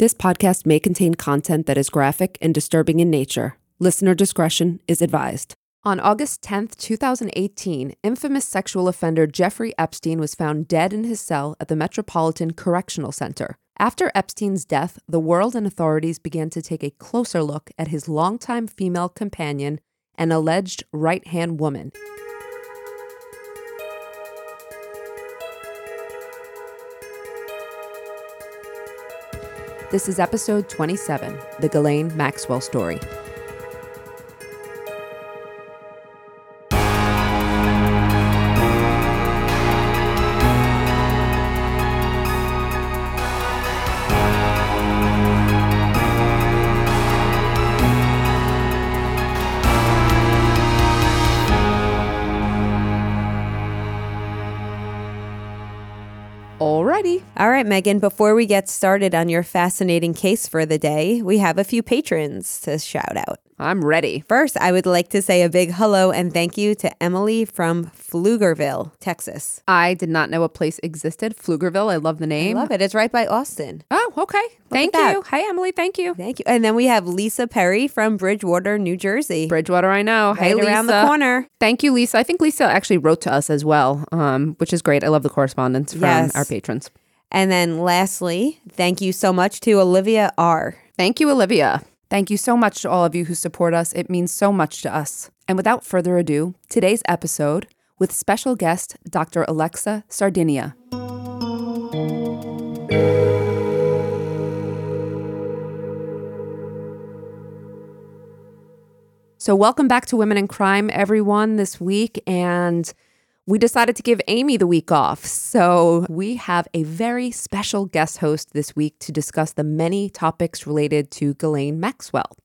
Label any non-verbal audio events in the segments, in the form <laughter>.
This podcast may contain content that is graphic and disturbing in nature. Listener discretion is advised. On August 10th, 2018, infamous sexual offender Jeffrey Epstein was found dead in his cell at the Metropolitan Correctional Center. After Epstein's death, the world and authorities began to take a closer look at his longtime female companion and alleged right hand woman. This is episode 27 The Ghislaine Maxwell Story. Alrighty. All right, Meghan, before we get started on your fascinating case for the day, we have a few patrons to shout out. I'm ready. First, I would like to say a big hello and thank you to Emily from Pflugerville, Texas. I did not know a place existed. Pflugerville. I love the name. I love it. It's right by Austin. Oh, okay. Thank you. Hi, Emily. Thank you. Thank you. And then we have Lisa Perry from Bridgewater, New Jersey. Bridgewater, I know. hey, right around the corner. Thank you, Lisa. I think Lisa actually wrote to us as well, um, which is great. I love the correspondence from Yes. our patrons. And then lastly, thank you so much to Olivia R. Thank you, Olivia. Thank you so much to all of you who support us. It means so much to us. And without further ado, today's episode with special guest Dr. Alexa Sardina. So, welcome back to Women and Crime, everyone, this week. And we decided to give Amy the week off. So, we have a very special guest host this week to discuss the many topics related to Ghislaine Maxwell.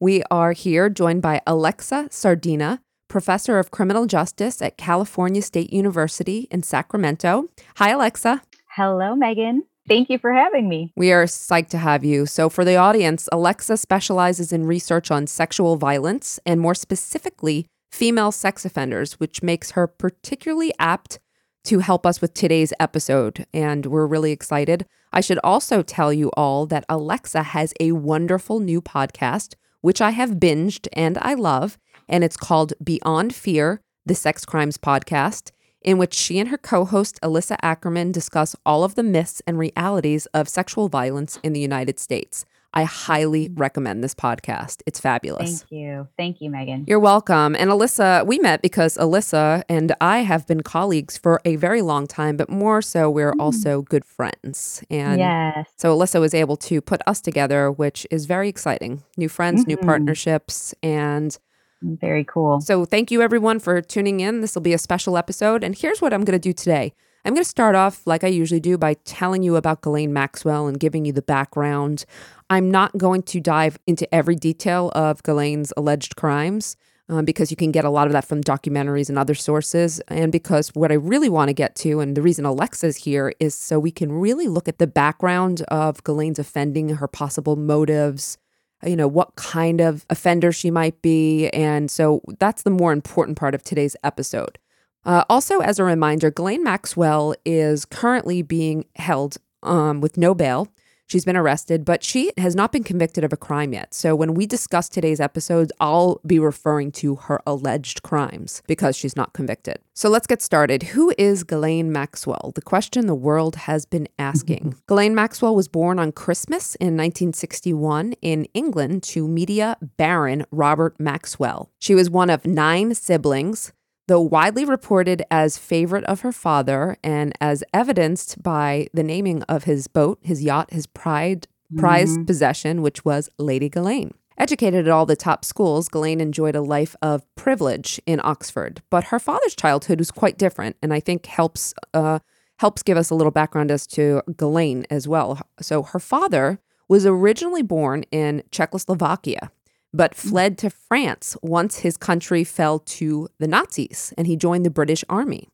We are here joined by Alexa Sardina, professor of criminal justice at California State University in Sacramento. Hi, Alexa. Hello, Meghan. Thank you for having me. We are psyched to have you. So, for the audience, Alexa specializes in research on sexual violence and more specifically, female sex offenders, which makes her particularly apt to help us with today's episode. And we're really excited. I should also tell you all that Alexa has a wonderful new podcast, which I have binged and I love. And it's called Beyond Fear, the Sex Crimes Podcast in which she and her co host, Alissa Ackerman, discuss all of the myths and realities of sexual violence in the United States. I highly recommend this podcast. It's fabulous. Thank you. Thank you, Meghan. You're welcome. And Alissa, we met because Alissa and I have been colleagues for a very long time, but more so, we're also good friends. And yes. so Alissa was able to put us together, which is very exciting. New friends, new Mhm. partnerships, and Very cool. so, thank you everyone for tuning in. This will be a special episode. And here's what I'm going to do today I'm going to start off, like I usually do, by telling you about Ghislaine Maxwell and giving you the background. I'm not going to dive into every detail of Ghislaine's alleged crimes. Um, because you can get a lot of that from documentaries and other sources. And because what I really want to get to, and the reason Alexa's here, is so we can really look at the background of Ghislaine's offending, her possible motives, you know, what kind of offender she might be. And so that's the more important part of today's episode. Uh, also, as a reminder, Ghislaine Maxwell is currently being held um, with no bail. She's been arrested, but she has not been convicted of a crime yet. So when we discuss today's episodes, I'll be referring to her alleged crimes because she's not convicted. So let's get started. Who is Ghislaine Maxwell? The question the world has been asking. <laughs> Ghislaine Maxwell was born on Christmas in 1961 in England to media baron Robert Maxwell. She was one of nine siblings though widely reported as favorite of her father and as evidenced by the naming of his boat, his yacht, his pride, prized possession, which was Lady Ghislaine. Educated at all the top schools, Ghislaine enjoyed a life of privilege in Oxford, but her father's childhood was quite different, and I think helps uh, helps give us a little background as to Ghislaine as well. So her father was originally born in Czechoslovakia, but fled to France once his country fell to the Nazis and he joined the British Army.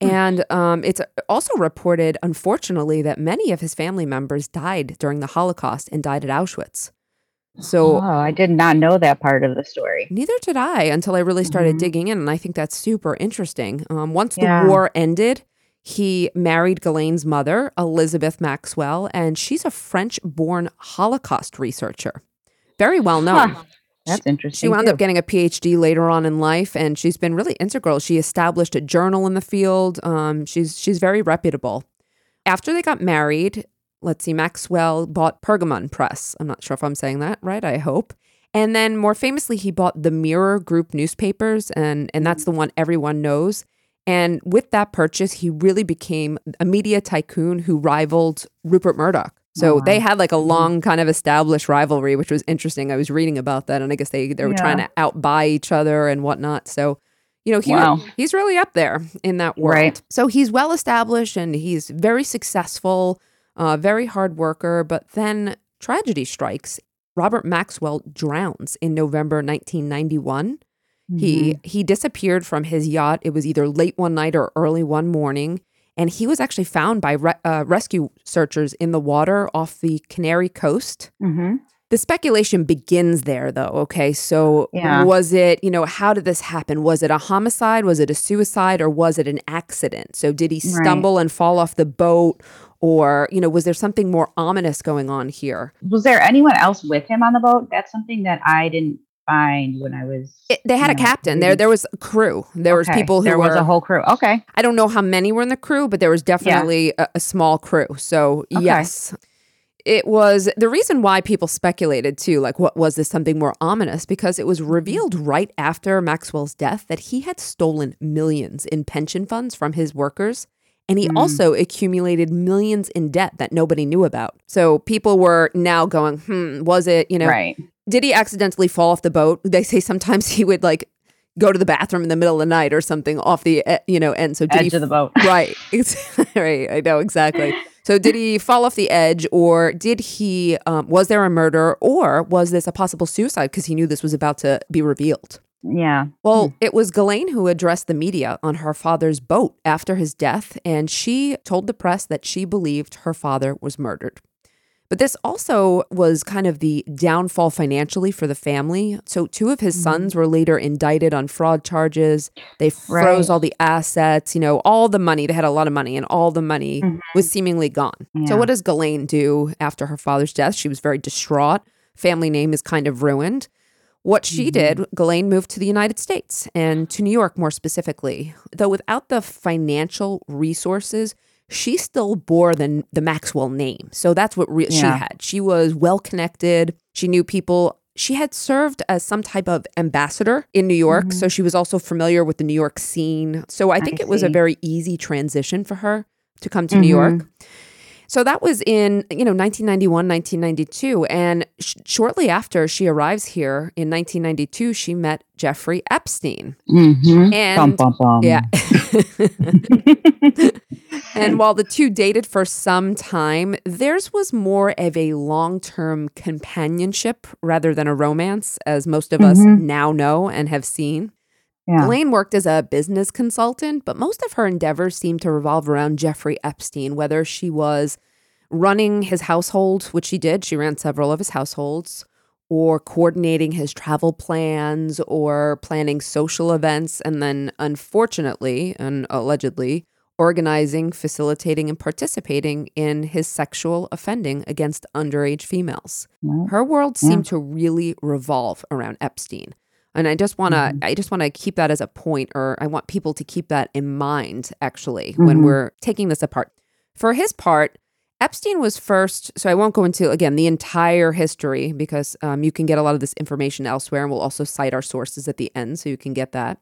And um, it's also reported, unfortunately, that many of his family members died during the Holocaust and died at Auschwitz. So Oh, I did not know that part of the story. neither did I until I really started Mhm. digging in. And I think that's super interesting. Um, once Yeah. the war ended, he married Ghislaine's mother, Elizabeth Maxwell, and she's a French born Holocaust researcher. Very well known. Huh. That's interesting. She wound too. up getting a PhD later on in life, and she's been really integral. She established a journal in the field. Um, she's she's very reputable. After they got married, let's see, Maxwell bought Pergamon Press. I'm not sure if I'm saying that right. I hope. And then more famously, he bought the Mirror Group newspapers, and and that's the one everyone knows. And with that purchase, he really became a media tycoon who rivaled Rupert Murdoch. So wow. they had like a long kind of established rivalry, which was interesting. I was reading about that, and I guess they they were trying to outbuy each other and whatnot. So, you know, he Wow. he's really up there in that world. Right. So he's well established and he's very successful, uh, very hard worker. But then tragedy strikes. Robert Maxwell drowns in November 1991. He Mm-hmm. he disappeared from his yacht. It was either late one night or early one morning, and he was actually found by re- uh, rescue searchers in the water off the Canary Coast. Mhm. The speculation begins there, though. Okay, so Yeah. was it you know how did this happen? Was it a homicide? Was it a suicide? Or was it an accident? So did he Right. stumble and fall off the boat? Or, you know, was there something more ominous going on here? Was there anyone else with him on the boat? That's something that I didn't find when I was. It, they had a captain. There there was a crew. There was people who There were was a whole crew. Okay. I don't know how many were in the crew, but there was definitely a, a small crew. So, Okay. yes. It was the reason why people speculated too, like, what was this something more ominous? Because it was revealed right after Maxwell's death that he had stolen millions in pension funds from his workers. And he Mm. also accumulated millions in debt that nobody knew about. So people were now going, hmm, was it, you know, right. Did he accidentally fall off the boat? They say sometimes he would like go to the bathroom in the middle of the night or something off the eh, you know end. So did Edge he of the boat. <laughs> right? <laughs> Right, I know exactly. So did he fall off the edge, or did he? Um, was there a murder, or was this a possible suicide because he knew this was about to be revealed? Yeah. Well, it was Ghislaine who addressed the media on her father's boat after his death, and she told the press that she believed her father was murdered. But this also was kind of the downfall financially for the family. So, two of his mm-hmm. sons were later indicted on fraud charges. They froze Right. all the assets, you know, all the money. They had a lot of money, and all the money mm-hmm. was seemingly gone. So, what does Ghislaine do after her father's death? She was very distraught. Family name is kind of ruined. What she mm-hmm. did, Ghislaine moved to the United States and to New York more specifically. Though without the financial resources, she still bore the, the Maxwell name. So that's what re- she had. She was well connected. She knew people. She had served as some type of ambassador in New York. Mm-hmm. So she was also familiar with the New York scene. So I think I it was a very easy transition for her to come to New mm-hmm. York. So that was in, you know, 1991, 1992. And sh- shortly after she arrives here in 1992, she met Jeffrey Epstein. Mm-hmm. And bum, bum, bum. yeah. <laughs> and while the two dated for some time, theirs was more of a long term companionship rather than a romance, as most of us now know and have seen. Yeah. Ghislaine worked as a business consultant, but most of her endeavors seemed to revolve around Jeffrey Epstein, whether she was running his household, which she did, she ran several of his households, or coordinating his travel plans or planning social events, and then unfortunately and allegedly, organizing, facilitating, and participating in his sexual offending against underage females. Her world Yeah. seemed to really revolve around Epstein. And I just want to Mhm. I just want to keep that as a point or I want people to keep that in mind actually when Mhm. we're taking this apart. For his part, Epstein was first, so I won't go into again the entire history because um, you can get a lot of this information elsewhere, and we'll also cite our sources at the end so you can get that.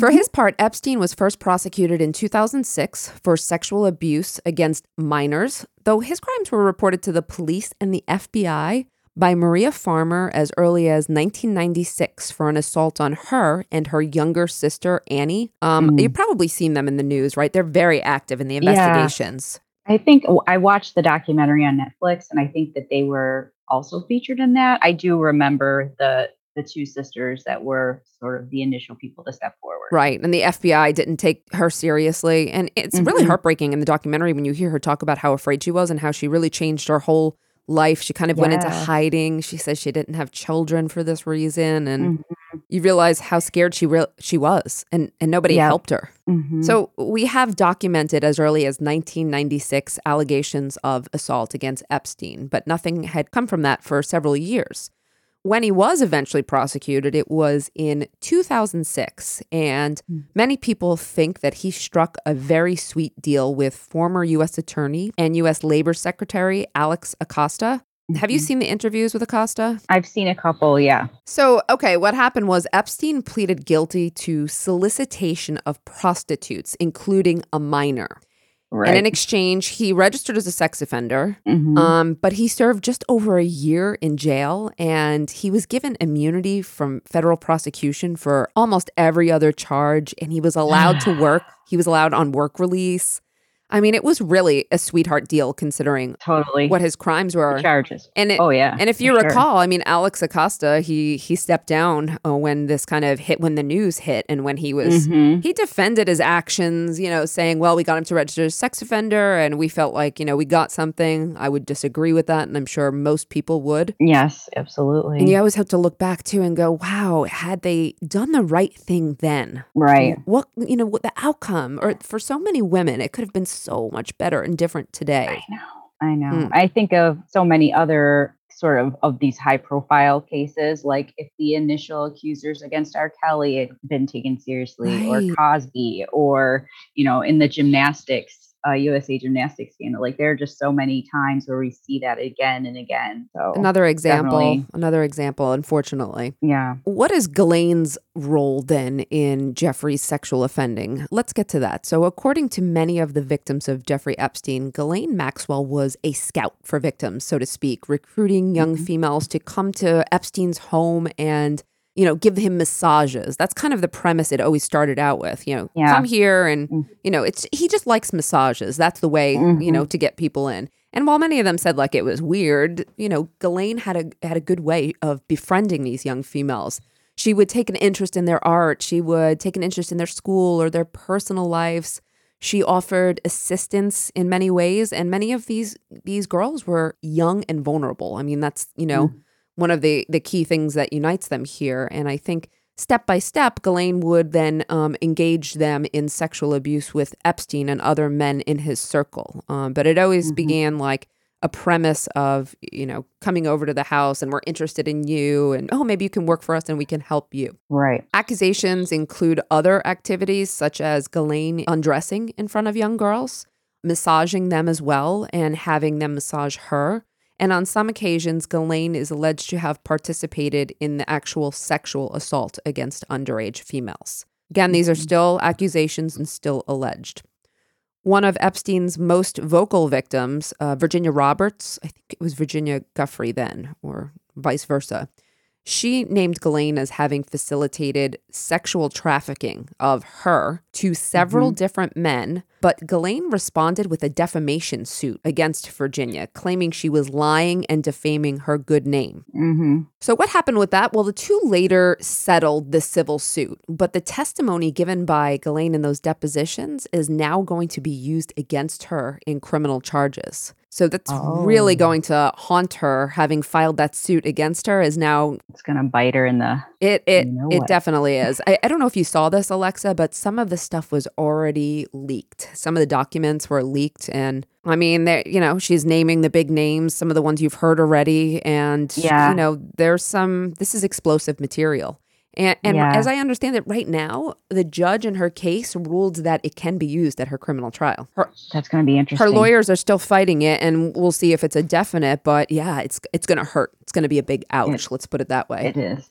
For his part, Epstein was first prosecuted in 2006 for sexual abuse against minors, though his crimes were reported to the police and the FBI by Maria Farmer as early as 1996 for an assault on her and her younger sister, Annie. Um, Mm. You've probably seen them in the news, right? They're very active in the Yeah. investigations. I think oh, I watched the documentary on Netflix, and I think that they were also featured in that. I do remember the the two sisters that were sort of the initial people to step forward. Right. And the FBI didn't take her seriously. And it's really Mhm. heartbreaking in the documentary when you hear her talk about how afraid she was and how she really changed her whole life. She kind of went into hiding. She says she didn't have children for this reason. And Mhm. you realize how scared she re- she was. And, and nobody Yeah. helped her. Mhm. So we have documented as early as 1996 allegations of assault against Epstein, but nothing had come from that for several years. When he was eventually prosecuted, it was in 2006, and many people think that he struck a very sweet deal with former U.S. Attorney and U.S. Labor Secretary Alex Acosta. Have you Mhm. seen the interviews with Acosta? I've seen a couple. Yeah. So, okay, what happened was Epstein pleaded guilty to solicitation of prostitutes, including a minor. Right. And in exchange, he registered as a sex offender, Mhm. um, but he served just over a year in jail and he was given immunity from federal prosecution for almost every other charge. And he was allowed to <sighs> work, he was allowed on work release. I mean, it was really a sweetheart deal considering totally. what his crimes were. the charges? And it, oh yeah. and if for you sure. recall, I mean, Alex Acosta, he he stepped down uh, when this kind of hit, when the news hit, and when he was Mhm. he defended his actions, you know, saying, "Well, we got him to register as a sex offender, and we felt like you know we got something." I would disagree with that, and I'm sure most people would. Yes, absolutely. And you always have to look back too and go, "Wow, had they done the right thing then, Right. what you know, what the outcome?" Or for so many women, it could have been so much better and different today. I know. I know. Mm. I think of so many other sort of of these high profile cases like if the initial accusers against R. Kelly had been taken seriously Right. or Cosby or you know in the gymnastics uh, USA gymnastics scandal like there are just so many times where we see that again and again so Another example, definitely. another example, unfortunately. yeah What is Ghislaine's role then in Jeffrey's sexual offending? Let's get to that. So, according to many of the victims of Jeffrey Epstein, Ghislaine Maxwell was a scout for victims, so to speak, recruiting young females to come to Epstein's home and you know, give him massages. That's kind of the premise it always started out with. You know, Yeah. come here and Mm. you know, it's he just likes massages. That's the way, you know, to get people in. And while many of them said like it was weird, you know, Ghislaine had a had a good way of befriending these young females. She would take an interest in their art. She would take an interest in their school or their personal lives. She offered assistance in many ways, and many of these these girls were young and vulnerable. I mean, that's you know one of the the key things that unites them here. And I think step by step, Ghislaine would then um, engage them in sexual abuse with Epstein and other men in his circle. Um, but it always began like a premise of you know coming over to the house and we're interested in you and oh maybe you can work for us and we can help you. right Accusations include other activities such as Ghislaine undressing in front of young girls, massaging them as well, and having them massage her. And on some occasions, Ghislaine is alleged to have participated in the actual sexual assault against underage females. Again, these are still accusations and still alleged. One of Epstein's most vocal victims, uh, Virginia Roberts, I think it was Virginia Giuffre then, or vice versa. She named Ghislaine as having facilitated sexual trafficking of her to several different men, but Ghislaine responded with a defamation suit against Virginia, claiming she was lying and defaming her good name. mm-hmm. So, what happened with that? Well, the two later settled the civil suit, but the testimony given by Ghislaine in those depositions is now going to be used against her in criminal charges. So, that's really Oh. going to haunt her. Having filed that suit against her is now it's gonna bite her in the it it You know it definitely is. I, I don't know if you saw this, Alexa, but some of the stuff was already leaked. Some of the documents were leaked and I mean, they you know, she's naming the big names, some of the ones you've heard already and Yeah. you know, there's some this is explosive material. And, and Yeah. as I understand it right now, the judge in her case ruled that it can be used at her criminal trial. Her, That's going to be interesting. her lawyers are still fighting it and we'll see if it's a definite, but yeah, it's it's going to hurt. It's going to be a big ouch, let's put it that way. It is.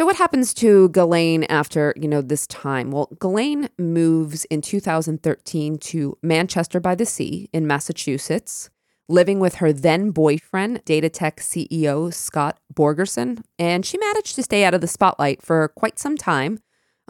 So what happens to Ghislaine after, you know, this time? Well, Ghislaine moves in 2013 to Manchester by the Sea in Massachusetts, living with her then boyfriend, Datatech CEO Scott Borgerson, and she managed to stay out of the spotlight for quite some time.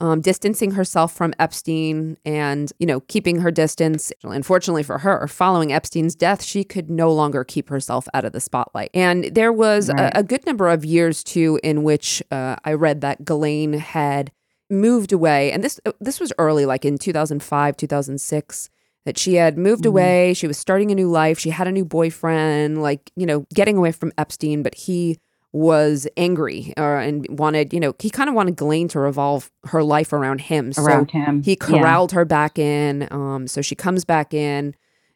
Um, distancing herself from Epstein and, you know, keeping her distance. Unfortunately for her, following Epstein's death, she could no longer keep herself out of the spotlight. And there was Right. a, a good number of years too in which uh, I read that Ghislaine had moved away, and this this was early, like in 2005, 2006. That she had moved away, she was starting a new life, she had a new boyfriend, like you know, getting away from Epstein, but he was angry uh, and wanted, you know, he kind of wanted Ghislaine to revolve her life around him. Around him. he Yeah. corralled her back in. Um, so she comes back in.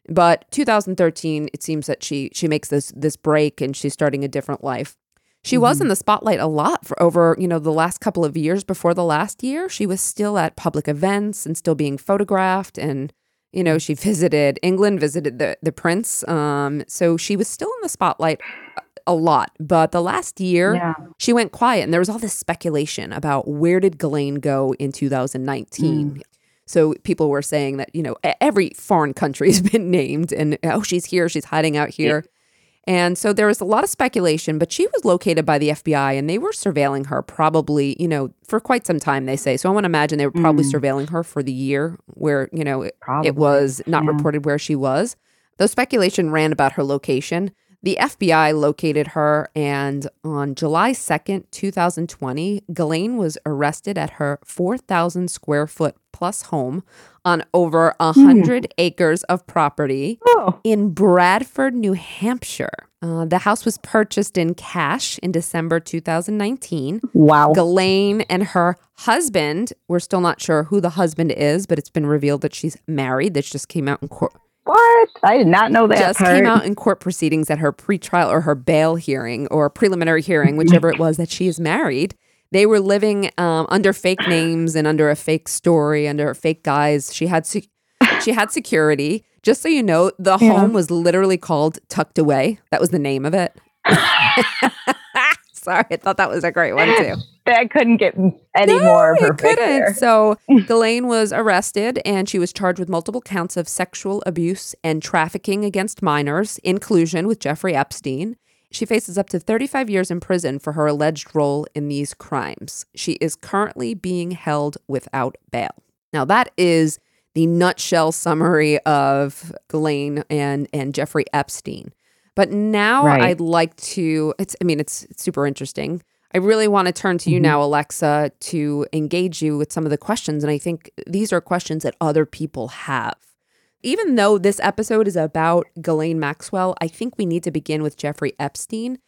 But 2013, it seems that she she makes this this break and she's starting a different life. She was Mm-hmm. in the spotlight a lot for over, you know, the last couple of years before the last year. She was still at public events and still being photographed and you know, she <laughs> visited England, visited the the prince. Um, so she was still in the spotlight a- lot. But the last year, Yeah. she went quiet and there was all this speculation about where did Ghislaine go in 2019. Hmm. So people were saying that, you know, every foreign country <laughs> has been named and oh, she's here, she's hiding out here. And so there was a lot of speculation, but she was located by the FBI and they were surveilling her probably, you know, for quite some time, they say. So I want to imagine they were probably hmm. surveilling her for the year where, you know, it, it was not yeah. reported where she was. Though speculation ran about her location, the FBI located her, and on July 2nd, 2020, Ghislaine was arrested at her 4,000 square foot plus home on over 100 acres of property Oh. in Bradford, New Hampshire. Uh, the house was purchased in cash in December 2019. Wow. Ghislaine and her husband, we're still not sure who the husband is, but it's been revealed that she's married. That just came out in court. What? I did not know that Just part. came out in court proceedings at her pretrial or her bail hearing or preliminary hearing, whichever it was, that she is married. They were living um, under fake names and under a fake story, under a fake guise. She had she had security. Just so you know, the Yeah. home was literally called Tucked Away. That was the name of it. <laughs> Sorry, I thought that was a great one too. <laughs> that couldn't get any more it perfect. couldn't. there. So <laughs> Ghislaine was arrested and she was charged with multiple counts of sexual abuse and trafficking against minors in collusion with Jeffrey Epstein. She faces up to 35 years in prison for her alleged role in these crimes. She is currently being held without bail. Now, that is the nutshell summary of Ghislaine and, and Jeffrey Epstein. But now Right. I'd like to, it's, I mean, it's, it's super interesting. I really want to turn to you mm-hmm. now, Alexa, to engage you with some of the questions. And I think these are questions that other people have. Even though this episode is about Ghislaine Maxwell, I think we need to begin with Jeffrey Epstein.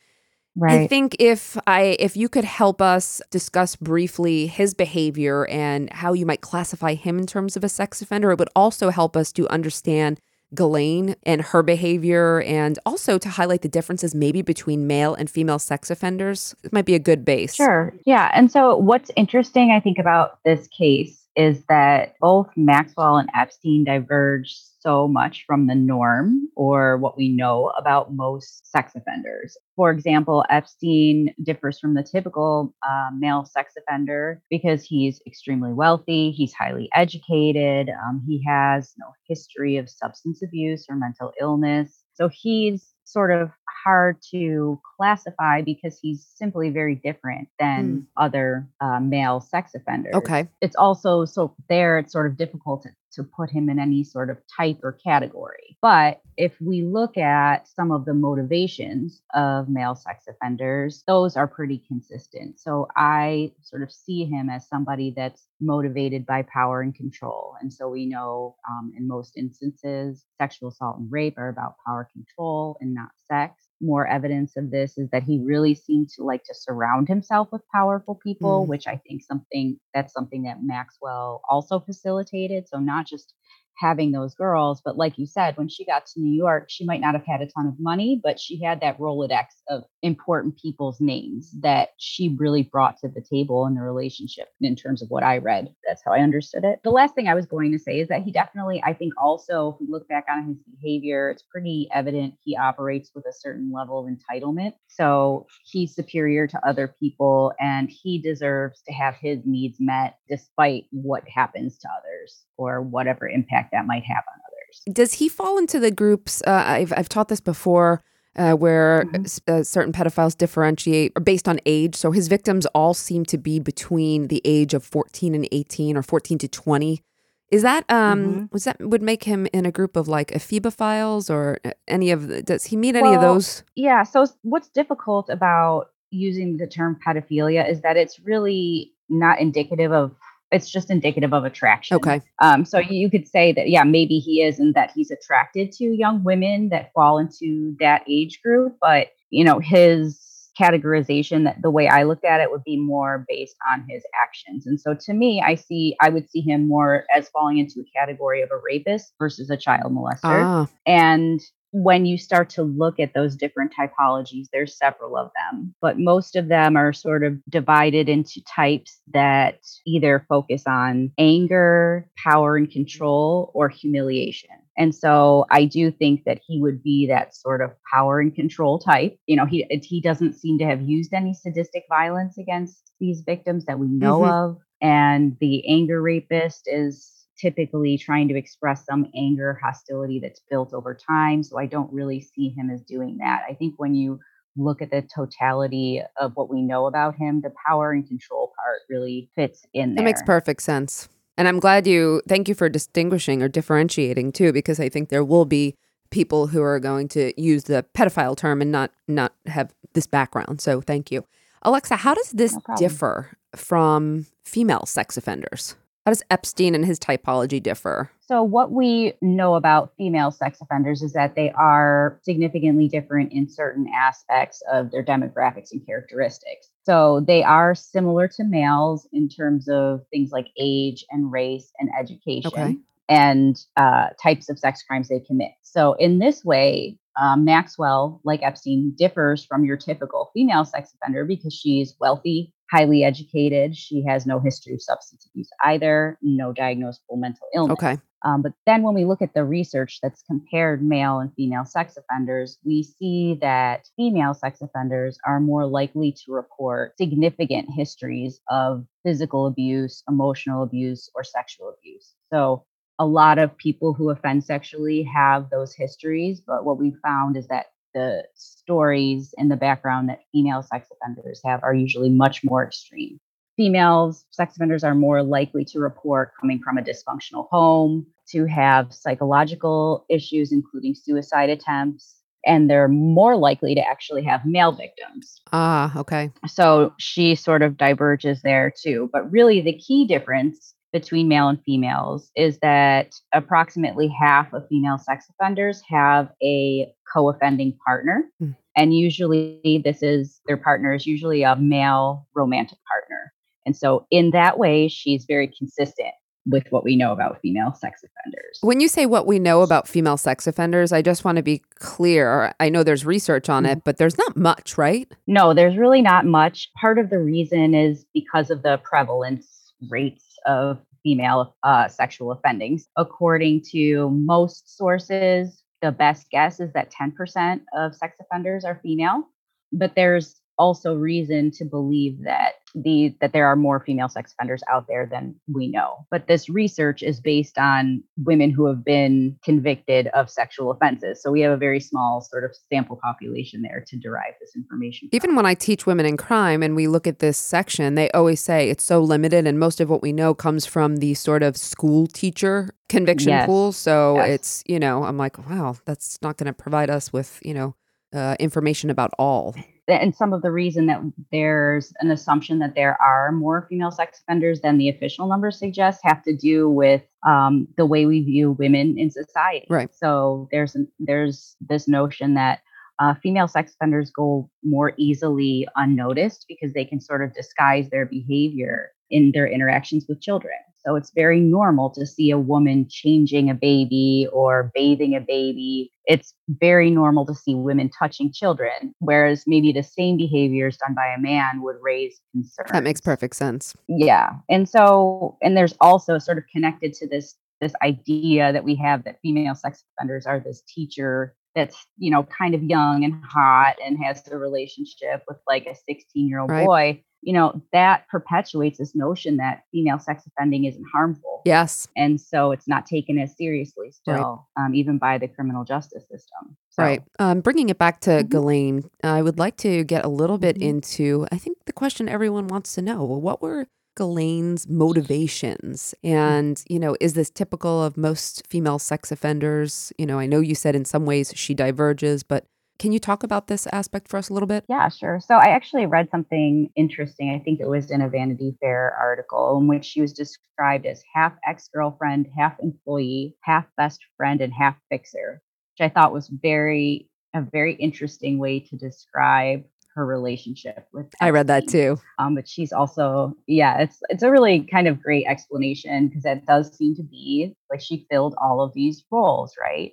Right. I think if I if you could help us discuss briefly his behavior and how you might classify him in terms of a sex offender, it would also help us to understand Ghislaine and her behavior and also to highlight the differences maybe between male and female sex offenders. It might be a good base. Sure. Yeah. And so what's interesting, I think, about this case is that both Maxwell and Epstein diverged so much from the norm or what we know about most sex offenders. For example, Epstein differs from the typical uh, male sex offender because he's extremely wealthy, he's highly educated, um, he has no history of substance abuse or mental illness. So he's sort of hard to classify because he's simply very different than mm. other uh, male sex offenders. Okay. It's also so there, it's sort of difficult to to put him in any sort of type or category. But if we look at some of the motivations of male sex offenders, those are pretty consistent. So I sort of see him as somebody that's motivated by power and control. And so we know um, in most instances, sexual assault and rape are about power control and not sex more evidence of this is that he really seemed to like to surround himself with powerful people, mm. which I think something that's something that Maxwell also facilitated. So not just having those girls. But like you said, when she got to New York, she might not have had a ton of money, but she had that Rolodex of important people's names that she really brought to the table in the relationship in terms of what I read. That's how I understood it. The last thing I was going to say is that he definitely, I think also, if we look back on his behavior, it's pretty evident he operates with a certain level of entitlement. So he's superior to other people and he deserves to have his needs met despite what happens to others or whatever impact that might have on others. Does he fall into the groups? Uh, I've, I've taught this before. Uh, where mm-hmm. uh, certain pedophiles differentiate based on age. So his victims all seem to be between the age of 14 and 18 or 14 to 20. Is that um mm-hmm. was that would make him in a group of like ephebophiles or uh, any of the, does he meet any well, of those? Yeah, so what's difficult about using the term pedophilia is that it's really not indicative of it's just indicative of attraction. Okay. Um, so you could say that, yeah, maybe he is and that he's attracted to young women that fall into that age group. But, you know, his categorization that the way I looked at it would be more based on his actions. And so to me, I see, I would see him more as falling into a category of a rapist versus a child molester. Ah. And when you start to look at those different typologies, there's several of them, but most of them are sort of divided into types that either focus on anger, power and control, or humiliation. And so I do think that he would be that sort of power and control type. You know, he he doesn't seem to have used any sadistic violence against these victims that we know mm-hmm. of. And the anger rapist is typically trying to express some anger, hostility that's built over time. So I don't really see him as doing that. I think when you look at the totality of what we know about him, the power and control part really fits in there. It makes perfect sense. And I'm glad you, thank you for distinguishing or differentiating too, because I think there will be people who are going to use the pedophile term and not not have this background. So thank you. Alexa, how does this no differ from female sex offenders? How does Epstein and his typology differ? So, what we know about female sex offenders is that they are significantly different in certain aspects of their demographics and characteristics. So, they are similar to males in terms of things like age and race and education. Okay. And uh, types of sex crimes they commit. So, in this way, um, Maxwell, like Epstein, differs from your typical female sex offender because she's wealthy, highly educated. She has no history of substance abuse either, no diagnosable mental illness. Okay. Um, but then when we look at the research that's compared male and female sex offenders, we see that female sex offenders are more likely to report significant histories of physical abuse, emotional abuse, or sexual abuse. So a lot of people who offend sexually have those histories, but what we found is that the stories in the background that female sex offenders have are usually much more extreme. Females, sex offenders are more likely to report coming from a dysfunctional home, to have psychological issues, including suicide attempts, and they're more likely to actually have male victims. Ah, okay. So she sort of diverges there too. But really, the key difference between male and females is that approximately half of female sex offenders have a co offending partner. Mm. And usually, this is their partner is usually a male romantic partner. And so, in that way, she's very consistent with what we know about female sex offenders. When you say what we know about female sex offenders, I just want to be clear. I know there's research on mm-hmm. it, but there's not much, right? No, there's really not much. Part of the reason is because of the prevalence rates of female uh, sexual offendings. According to most sources, the best guess is that 10% of sex offenders are female, but there's also reason to believe that the that there are more female sex offenders out there than we know. But this research is based on women who have been convicted of sexual offenses. So we have a very small sort of sample population there to derive this information. Even when I teach women in crime and we look at this section, they always say it's so limited and most of what we know comes from the sort of school teacher conviction Yes. pool. So Yes. it's, you know, I'm like, wow, that's not going to provide us with, you know, uh, information about all. And some of the reason that there's an assumption that there are more female sex offenders than the official numbers suggest have to do with um, the way we view women in society. Right. So there's an, there's this notion that uh, female sex offenders go more easily unnoticed because they can sort of disguise their behavior in their interactions with children. So it's very normal to see a woman changing a baby or bathing a baby. It's very normal to see women touching children, whereas maybe the same behaviors done by a man would raise concern. That makes perfect sense. Yeah. And so and there's also sort of connected to this this idea that we have that female sex offenders are this teacher that's, you know, kind of young and hot and has a relationship with like a 16-year-old Right. boy. You know, that perpetuates this notion that female sex offending isn't harmful. Yes. And so it's not taken as seriously Right. still, um, even by the criminal justice system. So, Right. Um, bringing it back to Mhm. Ghislaine, I would like to get a little bit Mhm. into, I think, the question everyone wants to know. Well, what were Ghislaine's motivations? And, you know, is this typical of most female sex offenders? You know, I know you said in some ways she diverges, but can you talk about this aspect for us a little bit? Yeah, sure. So I actually read something interesting. I think it was in a Vanity Fair article in which she was described as half ex girlfriend, half employee, half best friend, and half fixer, which I thought was very, a very interesting way to describe her relationship with. I read that too. Um, but she's also, yeah, it's it's a really kind of great explanation because that does seem to be like she filled all of these roles, right?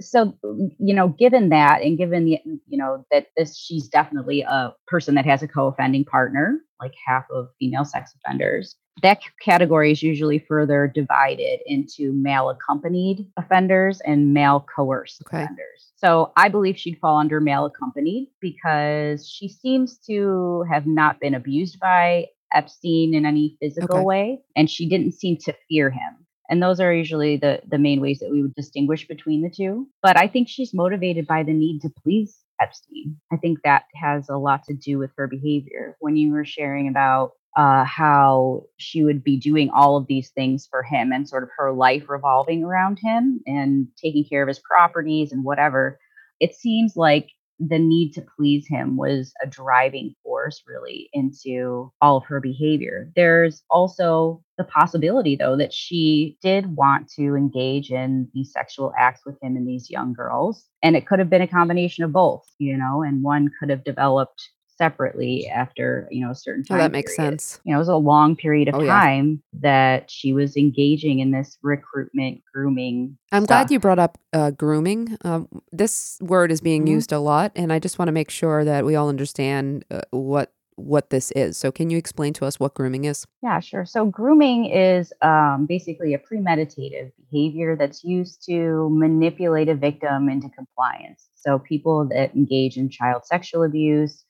So, mm, you know, given that, and given the, mm, you know, that this, she's definitely a person that has a co-offending partner, like half of female sex offenders. That category is usually further divided into male accompanied offenders and male coerced Okay. offenders. So I believe she'd fall under male accompanied because she seems to have not been abused by Epstein in any physical Okay. way, and she didn't seem to fear him. And those are usually the the main ways that we would distinguish between the two. But I think she's motivated by the need to please Epstein. I think that has a lot to do with her behavior. When you were sharing about uh, how she would be doing all of these things for him and sort of her life revolving around him and taking care of his properties and whatever, it seems like the need to please him was a driving force really into all of her behavior. There's also the possibility though that she did want to engage in these sexual acts with him and these young girls and it could have been a combination of both, you know, and one could have developed separately after, you know, a certain Oh, time. that makes period sense. you know, it was a long period of Oh, yeah. time that she was engaging in this recruitment grooming. I'm glad you brought up uh, grooming. Um, this word is being Mhm. used a lot, and I just want to make sure that we all understand uh, what what this is. So, can you explain to us what grooming is? Yeah, sure. So grooming is um, basically a premeditative behavior that's used to manipulate a victim into compliance. So people that engage in child sexual abuse.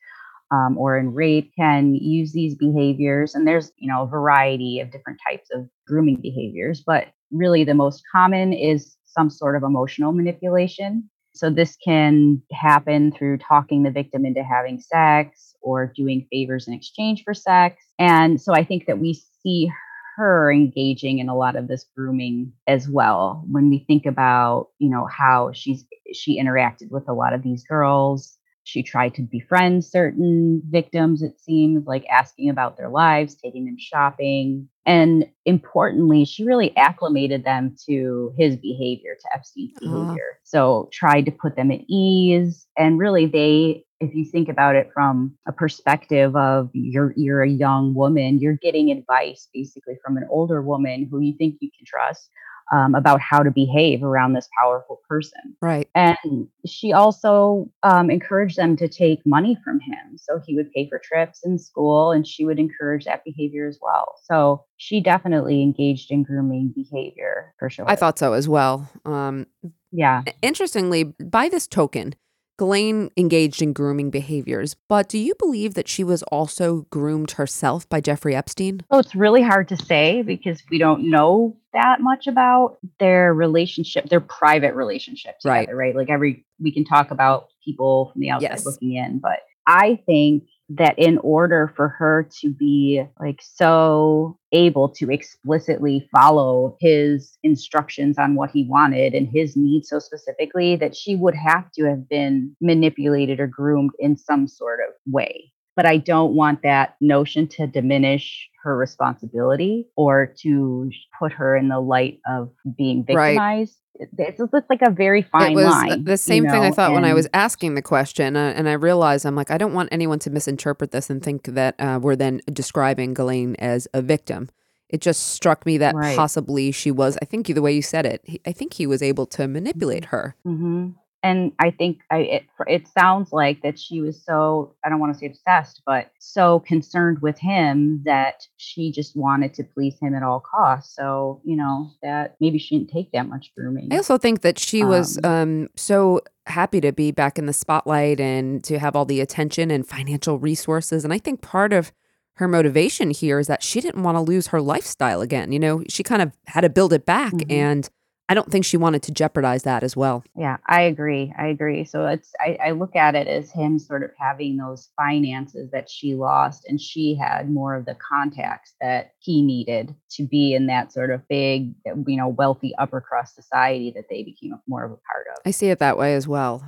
Um, or in rape can use these behaviors and there's you know a variety of different types of grooming behaviors but really the most common is some sort of emotional manipulation So this can happen through talking the victim into having sex or doing favors in exchange for sex. And so I think that we see her engaging in a lot of this grooming as well when we think about, you know, how she's she interacted with a lot of these girls. She tried to befriend certain victims, it seems, like asking about their lives, taking them shopping. And importantly, she really acclimated them to his behavior, to Epstein's Ah. behavior. So tried to put them at ease. And really, they, if you think about it from a perspective of you're you're a young woman, you're getting advice basically from an older woman who you think you can trust um, about how to behave around this powerful person. Right. And she also um, encouraged them to take money from him. So he would pay for trips and school and she would encourage that behavior as well. So she definitely engaged in grooming behavior for sure. I thought so as well. Um, yeah. interestingly, by this token, Ghislaine engaged in grooming behaviors, but do you believe that she was also groomed herself by Jeffrey Epstein? Oh, it's really hard to say because we don't know that much about their relationship, their private relationship together, right? right? Like every we can talk about people from the outside yes. looking in, but I think that in order for her to be like so able to explicitly follow his instructions on what he wanted and his needs so specifically that she would have to have been manipulated or groomed in some sort of way but I don't want that notion to diminish her responsibility or to put her in the light of being victimized. Right. It's just like a very fine it was line. The same you know? thing I thought and when I was asking the question, uh, and I realized I'm like, I don't want anyone to misinterpret this and think that uh, we're then describing Ghislaine as a victim. It just struck me that right. possibly she was. I think the way you said it, he, I think he was able to manipulate her. Mm-hmm and I think I, it it sounds like that she was so I don't want to say obsessed, but so concerned with him that she just wanted to please him at all costs. So you know that maybe she didn't take that much grooming. I also think that she was um, um, so happy to be back in the spotlight and to have all the attention and financial resources, and I think part of her motivation here is that she didn't want to lose her lifestyle again. You know, she kind of had to build it back mm-hmm. and I don't think she wanted to jeopardize that as well. Yeah, I agree. I agree. So it's I, I, look at it as him sort of having those finances that she lost, and she had more of the contacts that he needed to be in that sort of big, you know, wealthy upper crust society that they became more of a part of. I see it that way as well.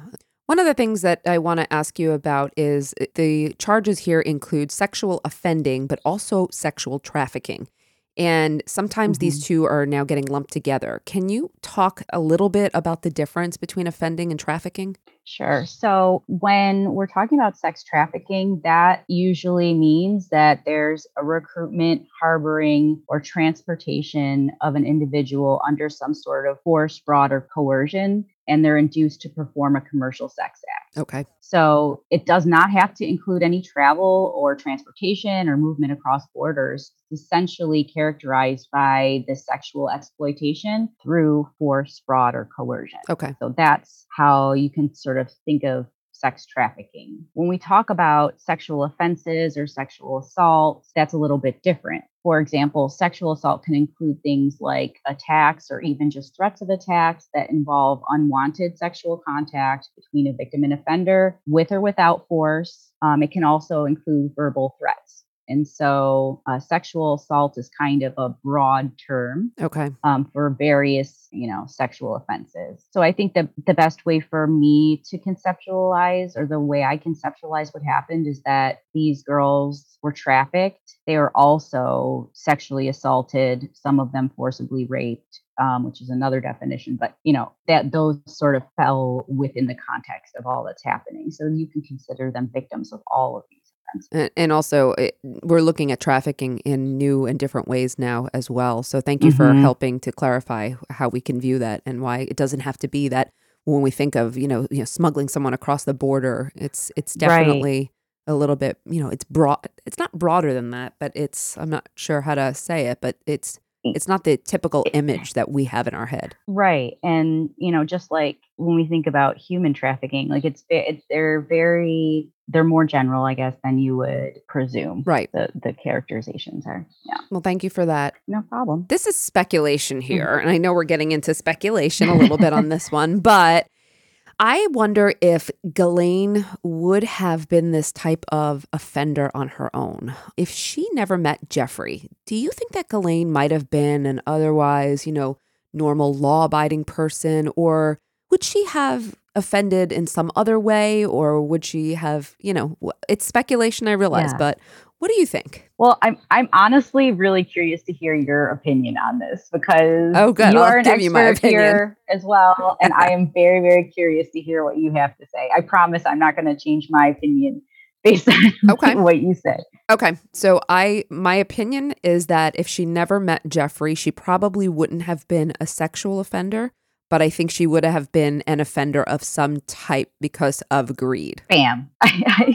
One of the things that I want to ask you about is uh, the charges here include sexual offending, but also sexual trafficking. And sometimes mm-hmm. these two are now getting lumped together. Can you talk a little bit about the difference between offending and trafficking? Sure. So, when we're talking about sex trafficking, that usually means that there's a recruitment, harboring, or transportation of an individual under some sort of force, fraud, or coercion and they're induced to perform a commercial sex act. Okay. So it does not have to include any travel or transportation or movement across borders. It's essentially characterized by the sexual exploitation through force, fraud, or coercion. Okay. So that's how you can sort of think of sex trafficking. When we talk about sexual offenses or sexual assaults, that's a little bit different. For example, sexual assault can include things like attacks or even just threats of attacks that involve unwanted sexual contact between a victim and offender with or without force. Um, it can also include verbal threats. And so, uh, sexual assault is kind of a broad term. Okay. Um, for various, you know, sexual offenses. So I think that the best way for me to conceptualize, or the way I conceptualize what happened, is that these girls were trafficked. They were also sexually assaulted. Some of them forcibly raped. Um, which is another definition, but you know that those sort of fell within the context of all that's happening. So you can consider them victims of all of these and, and also, it, we're looking at trafficking in new and different ways now as well. So, thank you mm-hmm. for helping to clarify how we can view that and why it doesn't have to be that when we think of you know, you know smuggling someone across the border. It's it's definitely right. a little bit you know it's broad. It's not broader than that, but it's I'm not sure how to say it, but it's it's not the typical image that we have in our head. Right and you know just like when we think about human trafficking like it's, it's they're very they're more general i guess than you would presume right. the the characterizations are yeah. Well thank you for that. No problem. This is speculation mm-hmm. here and i know we're getting into speculation a little bit on this one but I wonder if Ghislaine would have been this type of offender on her own. If she never met Jeffrey, do you think that Ghislaine might have been an otherwise, you know, normal law abiding person? Or would she have offended in some other way? Or would she have, you know, it's speculation, I realize, yeah. but what do you think? Well, I'm I'm honestly really curious to hear your opinion on this because oh, good. you I'll are an expert here as well, and I <laughs> am very very curious to hear what you have to say. I promise I'm not going to change my opinion based on Okay. <laughs> what you said. Okay. So I my opinion is that if she never met Jeffrey, she probably wouldn't have been a sexual offender, but I think she would have been an offender of some type because of greed. Bam. <laughs> <laughs> I,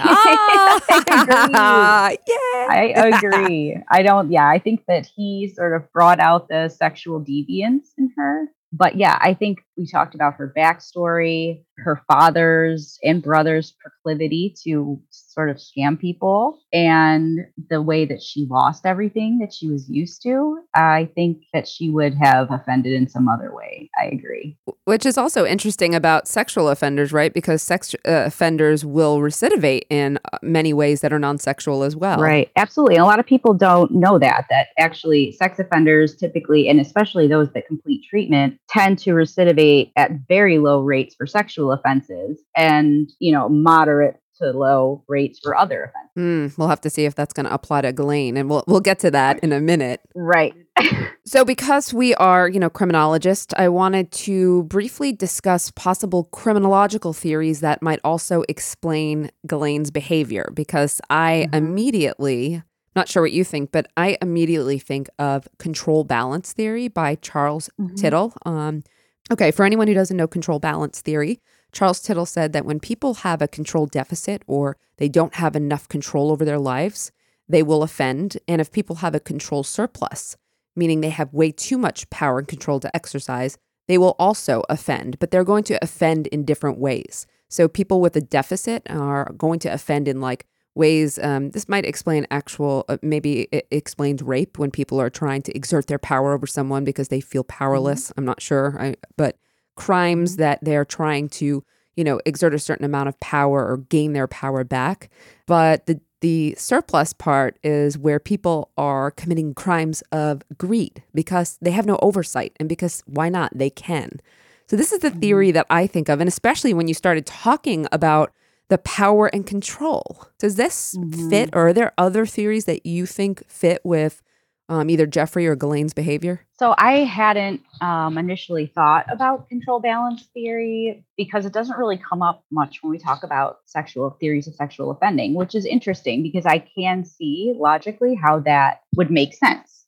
Ah! I agree. yeah. I agree. I don't, yeah, I think that he sort of brought out the sexual deviance in her. But yeah, I think we talked about her backstory, her father's and brother's proclivity to sort of scam people, and the way that she lost everything that she was used to. I think that she would have offended in some other way. I agree. Which is also interesting about sexual offenders, right? Because sex uh, offenders will recidivate in uh, many ways that are non-sexual as well. Right. Absolutely. And a lot of people don't know that, that actually sex offenders typically, and especially those that complete treatment, tend to recidivate at very low rates for sexual offenses and, you know, moderate to low rates for other offenses. Hmm, we'll have to see if that's going to apply to Ghislaine, and we'll we'll get to that in a minute. Right. <laughs> So, because we are, you know, criminologists, I wanted to briefly discuss possible criminological theories that might also explain Ghislaine's behavior. Because I Mhm. immediately, not sure what you think, but I immediately think of control balance theory by Charles Mhm. Tittle. Um, okay, for anyone who doesn't know control balance theory, Charles Tittle said that when people have a control deficit or they don't have enough control over their lives, they will offend. And if people have a control surplus, meaning they have way too much power and control to exercise, they will also offend, but they're going to offend in different ways. So people with a deficit are going to offend in like ways. Um, this might explain actual, uh, maybe it explains rape when people are trying to exert their power over someone because they feel powerless. I'm not sure, I, but crimes that they're trying to, you know, exert a certain amount of power or gain their power back. But the the surplus part is where people are committing crimes of greed because they have no oversight and because why not? They can. So, this is the mm-hmm. theory that I think of. And especially when you started talking about the power and control. Does this mm-hmm. fit, or are there other theories that you think fit with um, either Jeffrey or Ghislaine's behavior? So I hadn't um, initially thought about control balance theory because it doesn't really come up much when we talk about sexual theories of sexual offending, which is interesting because I can see logically how that would make sense.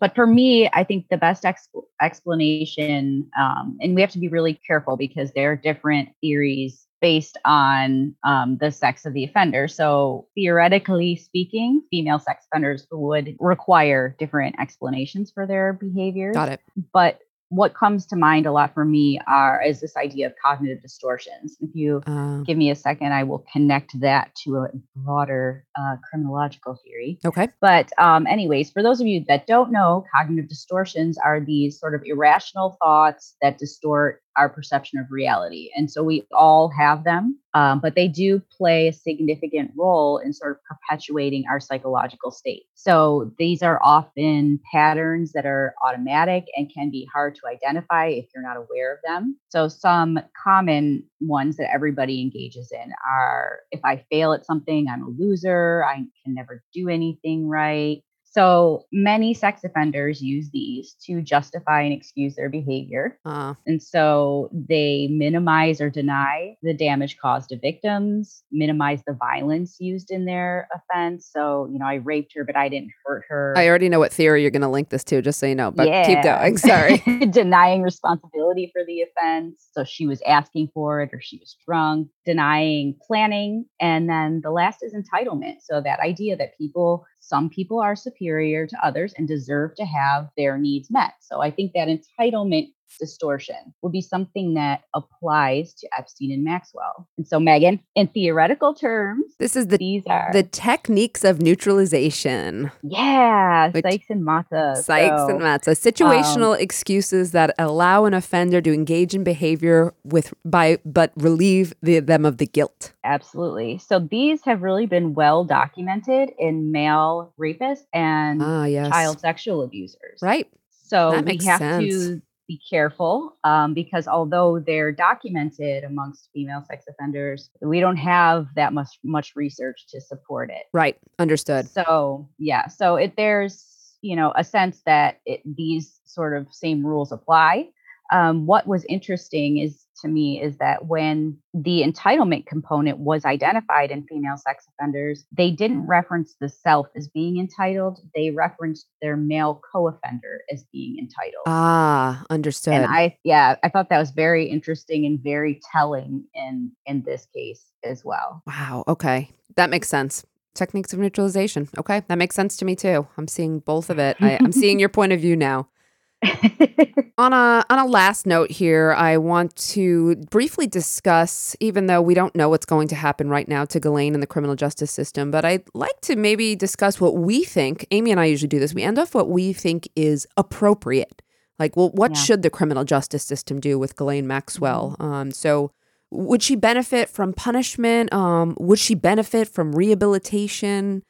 But for me, I think the best ex- explanation, um, and we have to be really careful because there are different theories based on um, the sex of the offender. So, theoretically speaking, female sex offenders would require different explanations for their behaviors. Got it. But what comes to mind a lot for me are is this idea of cognitive distortions. If you Uh, give me a second, I will connect that to a broader uh, criminological theory. okay. But, um, anyways, for those of you that don't know, cognitive distortions are these sort of irrational thoughts that distort our perception of reality. And so we all have them, um, but they do play a significant role in sort of perpetuating our psychological state. So these are often patterns that are automatic and can be hard to identify if you're not aware of them. So some common ones that everybody engages in are if I fail at something, I'm a loser, I can never do anything right. So many sex offenders use these to justify and excuse their behavior. Uh, And so they minimize or deny the damage caused to victims, minimize the violence used in their offense. So, you know, I raped her, but I didn't hurt her. I already know what theory you're going to link this to, just so you know, but keep going. Sorry. <laughs> denying responsibility for the offense. So she was asking for it or she was drunk, denying planning. And then the last is entitlement. So that idea that people, some people are superior to others and deserve to have their needs met. So I think that entitlement distortion would be something that applies to Epstein and Maxwell. And so, Meghan, in theoretical terms, This is the these are the techniques of neutralization. yeah, Which- Sykes and Matza. Sykes So- and Matza, situational excuses that allow an offender to engage in behavior with by but relieve the, them of the guilt. Absolutely. So these have really been well documented in male rapists and Ah, yes. child sexual abusers. Right. So we have sense. to be careful um, because although they're documented amongst female sex offenders, we don't have that much much research to support it. Right. Understood. So yeah, so it there's you know a sense that it, these sort of same rules apply. Um, what was interesting is to me is that when the entitlement component was identified in female sex offenders, they didn't reference the self as being entitled. They referenced their male co offender as being entitled. Ah, understood. And I, yeah, I thought that was very interesting and very telling in in this case as well. wow. Okay. That makes sense. Techniques of neutralization. Okay. That makes sense to me too. I'm seeing both of it. I, I'm seeing <laughs> your point of view now. <laughs> On a on a last note here, I want to briefly discuss, even though we don't know what's going to happen right now to Ghislaine in the criminal justice system, but I'd like to maybe discuss what we think. Amy and I usually do this. We end off what we think is appropriate. Like, well, what Yeah. should the criminal justice system do with Ghislaine Maxwell? Um, so, would she benefit from punishment? Um, would she benefit from rehabilitation?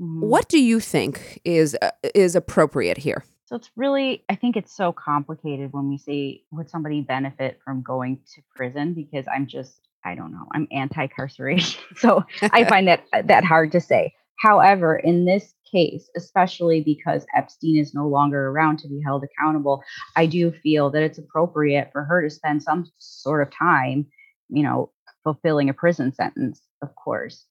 Mhm. What do you think is uh, is appropriate here? So it's really, I think it's so complicated when we say, would somebody benefit from going to prison? Because I'm just, I don't know, I'm anti-carceration, <laughs> so I <laughs> find that uh, that hard to say. However, in this case, especially because Epstein is no longer around to be held accountable, I do feel that it's appropriate for her to spend some sort of time, you know, fulfilling a prison sentence. Of course.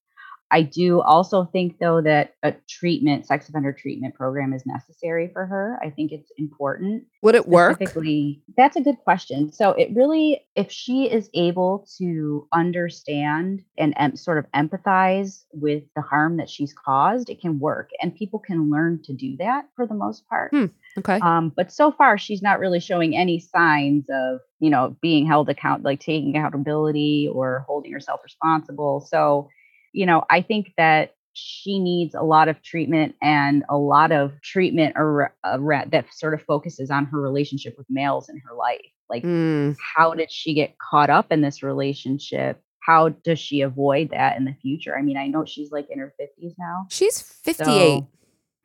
I do also think, though, that a treatment, sex offender treatment program is necessary for her. I think it's important. Would it work? Specifically, that's a good question. So, it really, if she is able to understand and em- sort of empathize with the harm that she's caused, it can work. And people can learn to do that for the most part. Hmm. Okay. Um, but so far, she's not really showing any signs of, you know, being held account, like taking accountability or holding herself responsible. So, you know, I think that she needs a lot of treatment and a lot of treatment ar- ar- that sort of focuses on her relationship with males in her life. Like, Mm, how did she get caught up in this relationship? How does she avoid that in the future? I mean, I know she's like in her 50s now. she's 58. So,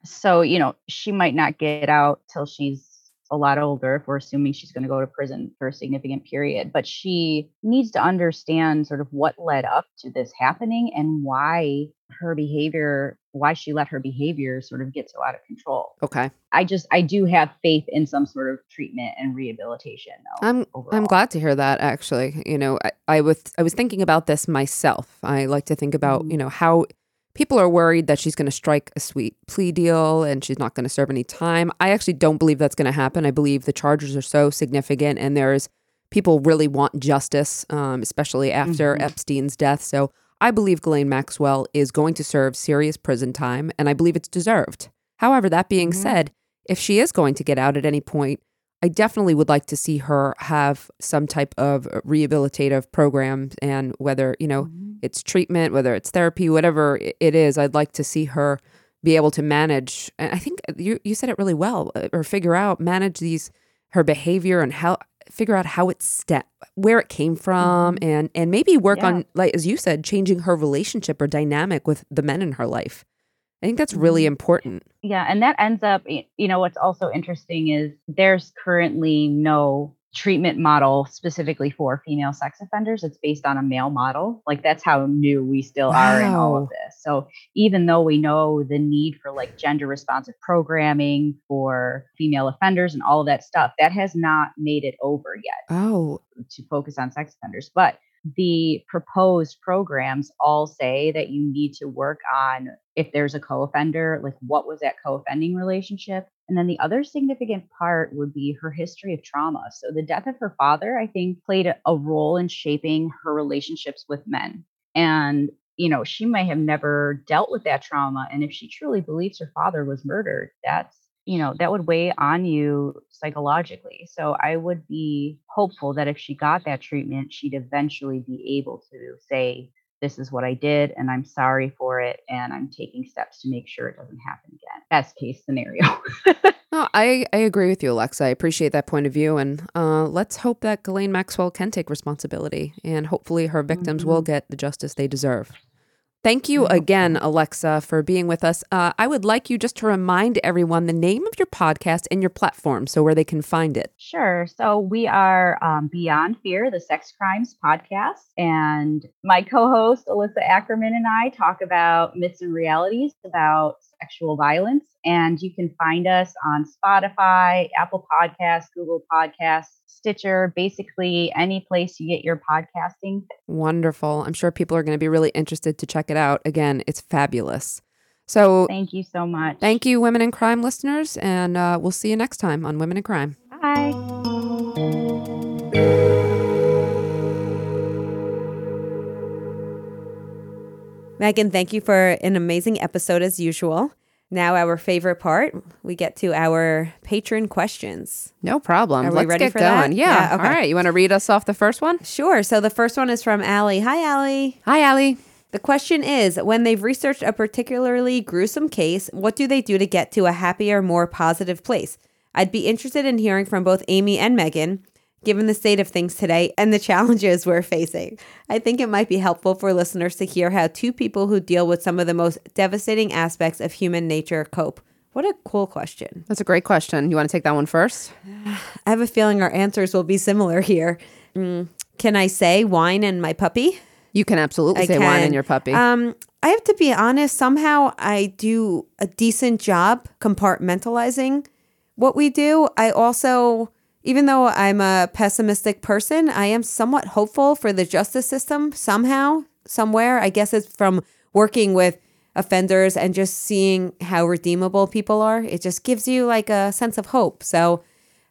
so, you know, she might not get out till she's a lot older if we're assuming she's going to go to prison for a significant period. But she needs to understand sort of what led up to this happening and why her behavior, why she let her behavior sort of get so out of control. Okay. I just, I do have faith in some sort of treatment and rehabilitation. Though, I'm I'm glad to hear that actually. You know, I, I was I was thinking about this myself. I like to think about, Mhm. you know, how people are worried that she's going to strike a sweet plea deal and she's not going to serve any time. I actually don't believe that's going to happen. I believe the charges are so significant and there's people really want justice, um, especially after Mhm. Epstein's death. So I believe Ghislaine Maxwell is going to serve serious prison time and I believe it's deserved. However, that being Mhm. said, if she is going to get out at any point, I definitely would like to see her have some type of rehabilitative program and whether, you know, Mhm. it's treatment, whether it's therapy, whatever it is, I'd like to see her be able to manage. And I think you you said it really well, uh, or figure out manage these her behavior and how figure out how it ste- where it came from and and maybe work Yeah. on like as you said changing her relationship or dynamic with the men in her life. I think that's really Mhm. important. Yeah, and that ends up, you know, what's also interesting is there's currently no treatment model specifically for female sex offenders. It's based on a male model. Like that's how new we still are in all of this. So even though we know the need for like gender responsive programming for female offenders and all of that stuff, that has not made it over yet Oh, to focus on sex offenders. But the proposed programs all say that you need to work on if there's a co offender, like what was that co offending relationship? And then the other significant part would be her history of trauma. So the death of her father, I think, played a, role in shaping her relationships with men. And, you know, she may have never dealt with that trauma. And if she truly believes her father was murdered, that's you know that would weigh on you psychologically so i would be hopeful that if she got that treatment she'd eventually be able to say this is what i did and i'm sorry for it and i'm taking steps to make sure it doesn't happen again best case scenario <laughs> No, I, I agree with you, Alexa. I appreciate that point of view. And uh, let's hope that Ghislaine Maxwell can take responsibility and hopefully her victims will get the justice they deserve. Thank you again, Alexa, for being with us. Uh, I would like you just to remind everyone the name of your podcast and your platform so where they can find it. Sure. So we are um, Beyond Fear, the Sex Crimes podcast. And my co host, Alissa Ackerman, and I talk about myths and realities about sexual violence. And you can find us on Spotify, Apple Podcasts, Google Podcasts, Stitcher, basically any place you get your podcasting. Wonderful. I'm sure people are going to be really interested to check it out. Again, it's fabulous. So Thank you so much. thank you, Women and Crime listeners, and uh, we'll see you next time on Women and Crime. Bye. Meghan, thank you for an amazing episode as usual. Now, our favorite part, we get to our patron questions. No problem. Are we Let's ready get for that? going. Yeah. Yeah, okay. All right. You want to read us off the first one? Sure. So the first one is from Allie. Hi, Allie. Hi, Allie. The question is when they've researched a particularly gruesome case, what do they do to get to a happier, more positive place? I'd be interested in hearing from both Amy and Meghan, given the state of things today and the <laughs> challenges we're facing. I think it might be helpful for listeners to hear how two people who deal with some of the most devastating aspects of human nature cope. What a cool question. That's a great question. You want to take that one first? <sighs> I have a feeling our answers will be similar here. Mm, Can I say wine and my puppy? You can absolutely I say wine in your puppy. Um, I have to be honest. Somehow, I do a decent job compartmentalizing what we do. I also, even though I'm a pessimistic person, I am somewhat hopeful for the justice system. Somehow, somewhere, I guess it's from working with offenders and just seeing how redeemable people are. It just gives you like a sense of hope. So.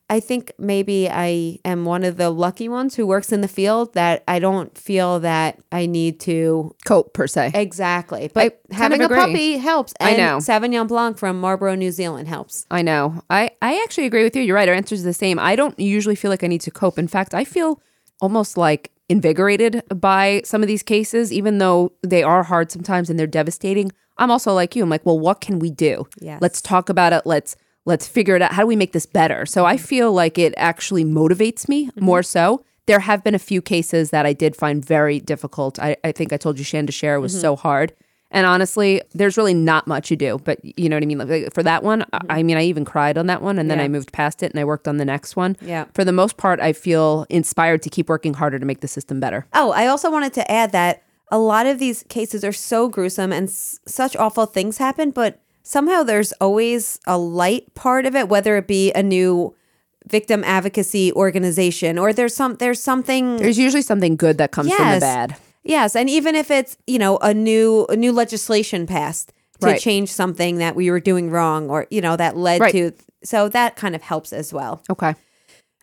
I think maybe I am one of the lucky ones who works in the field that I don't feel that I need to Cope, per se. Exactly. But kind having a puppy helps. I And know. Sauvignon Blanc from Marlborough, New Zealand helps. I know. I, I actually agree with you. You're right. Our answer is the same. I don't usually feel like I need to cope. In fact, I feel almost like invigorated by some of these cases, even though they are hard sometimes and they're devastating. I'm also like you. I'm like, well, what can we do? Yes. Let's talk about it. Let's let's figure it out. How do we make this better? So I feel like it actually motivates me mm-hmm. more so. There have been a few cases that I did find very difficult. I, I think I told you Shan to share was mm-hmm. so hard. And honestly, there's really not much you do. But you know what I mean? Like for that one, I- mm-hmm. I mean, I even cried on that one and then Yeah. I moved past it and I worked on the next one. Yeah. For the most part, I feel inspired to keep working harder to make the system better. Oh, I also wanted to add that a lot of these cases are so gruesome and s- such awful things happen, but somehow there's always a light part of it, whether it be a new victim advocacy organization or there's some there's something There's usually something good that comes from the bad. Yes, and even if it's you know a new a new legislation passed to Right. change something that we were doing wrong or you know that led Right. to so that kind of helps as well. Okay.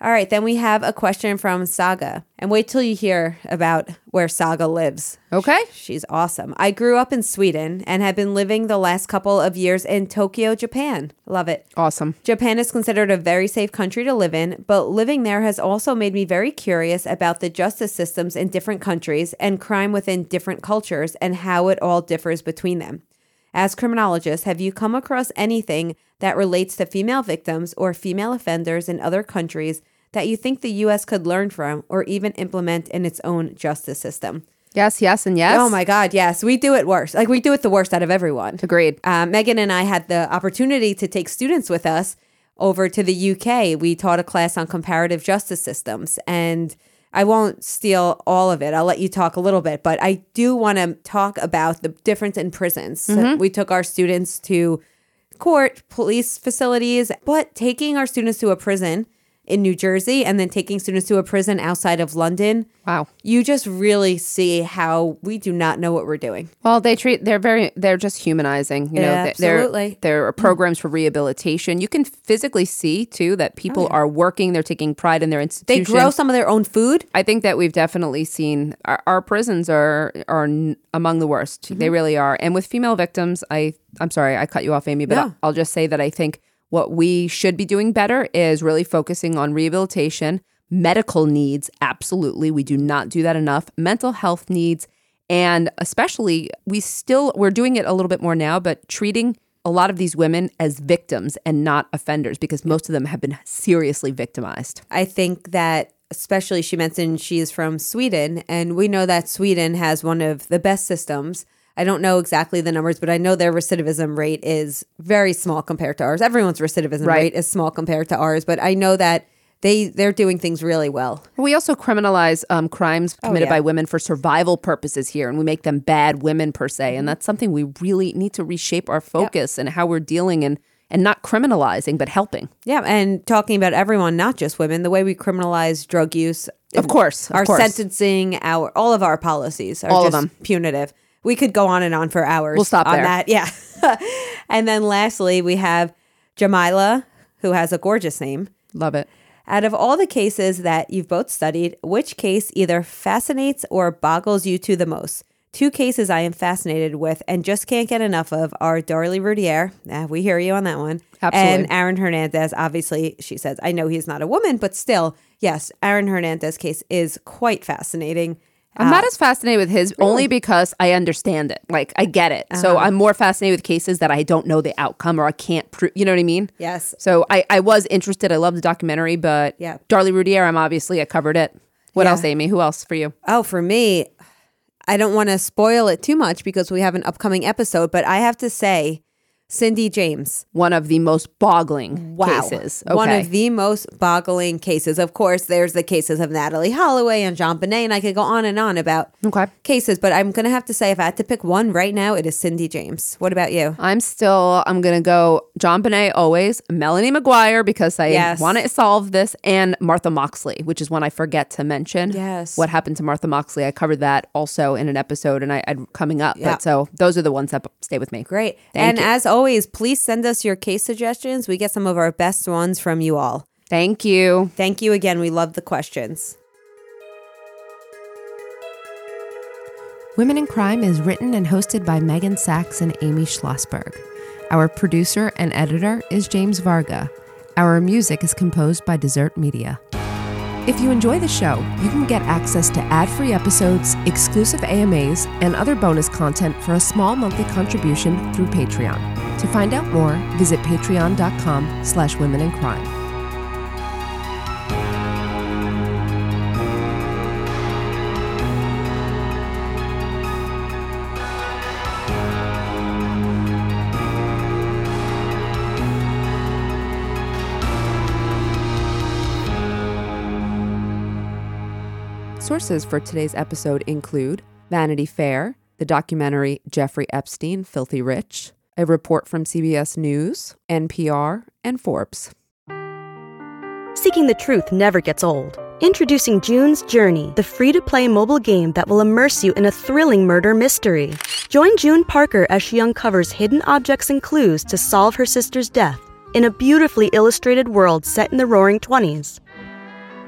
All right, then we have a question from Saga. And wait till you hear about where Saga lives. Okay. She's awesome. I grew up in Sweden and have been living the last couple of years in Tokyo, Japan. Love it. Awesome. Japan is considered a very safe country to live in, but living there has also made me very curious about the justice systems in different countries and crime within different cultures and how it all differs between them. As criminologists, have you come across anything that relates to female victims or female offenders in other countries that you think the US could learn from or even implement in its own justice system? Yes, yes, and yes. Oh my God, yes. We do it worse. Like we do it the worst out of everyone. Agreed. Uh, Meghan and I had the opportunity to take students with us over to the UK. We taught a class on comparative justice systems, and I won't steal all of it. I'll let you talk a little bit, but I do want to talk about the difference in prisons. So we took our students to court, police facilities, but taking our students to a prison in New Jersey and then taking students to a prison outside of London. Wow. You just really see how we do not know what we're doing. Well, they treat they're very they're just humanizing. You know, Yeah, absolutely. There are programs for rehabilitation. You can physically see too that people are working. They're taking pride in their institution. They grow some of their own food. I think that we've definitely seen our, our prisons are are n- among the worst. Mm-hmm. They really are. And with female victims, I I'm sorry I cut you off, Amy, but No. I'll just say that I think what we should be doing better is really focusing on rehabilitation, medical needs. Absolutely, we do not do that enough. Mental health needs, and especially we still we're doing it a little bit more now, but treating a lot of these women as victims and not offenders because most of them have been seriously victimized. I think that especially she mentioned she's from Sweden, and we know that Sweden has one of the best systems I don't know exactly the numbers, but I know their recidivism rate is very small compared to ours. Everyone's recidivism Right. rate is small compared to ours, but I know that they they're doing things really well. We also criminalize um, crimes committed Oh, yeah. by women for survival purposes here, and we make them bad women per se. And that's something we really need to reshape our focus and how we're dealing and and not criminalizing, but helping. Yeah, and talking about everyone, not just women, the way we criminalize drug use. Of course, of our course. sentencing, our all of our policies are All of just them. punitive. We could go on and on for hours. We'll stop on there. that. Yeah, <laughs> and then lastly, we have Jamila, who has a gorgeous name. Love it. Out of all the cases that you've both studied, which case either fascinates or boggles you to the most? Two cases I am fascinated with and just can't get enough of are Darlie Routier. Ah, we hear you on that one. Absolutely. And Aaron Hernandez. Obviously, she says, I know he's not a woman, but still, yes, Aaron Hernandez case is quite fascinating. I'm not as fascinated with his only because I understand it. Like I get it. So Uh-huh. I'm more fascinated with cases that I don't know the outcome or I can't prove. You know what I mean? Yes. So I, I was interested. I love the documentary, but Yeah. Darlie Routier, I'm obviously I covered it. What Yeah. else, Amy? Who else for you? Oh, for me, I don't want to spoil it too much because we have an upcoming episode, but I have to say, Cindy James. One of the most boggling cases. Okay. One of the most boggling cases. Of course, there's the cases of Natalee Holloway and JonBenét, and I could go on and on about Okay. cases, but I'm going to have to say if I had to pick one right now, it is Cindy James. What about you? I'm still, I'm going to go JonBenét always, Melanie McGuire because I Yes. want to solve this, and Martha Moxley, which is one I forget to mention. Yes. What happened to Martha Moxley? I covered that also in an episode and I, I coming up. Yeah. But so those are the ones that stay with me. Great. Thank and you. as always, please send us your case suggestions. We get some of our best ones from you all. Thank you. Thank you again. We love the questions. Women and Crime is written and hosted by Meghan Sacks and Amy Shlosberg. Our producer and editor is James Varga. Our music is composed by Dessert Media. If you enjoy the show, you can get access to ad-free episodes, exclusive AMAs, and other bonus content for a small monthly contribution through Patreon. To find out more, visit patreon.com slash women and crime. Sources for today's episode include Vanity Fair, the documentary Jeffrey Epstein, Filthy Rich, a report from CBS News, NPR, and Forbes. Seeking the truth never gets old. Introducing June's Journey, the free to play mobile game that will immerse you in a thrilling murder mystery. Join June Parker as she uncovers hidden objects and clues to solve her sister's death in a beautifully illustrated world set in the roaring 20s.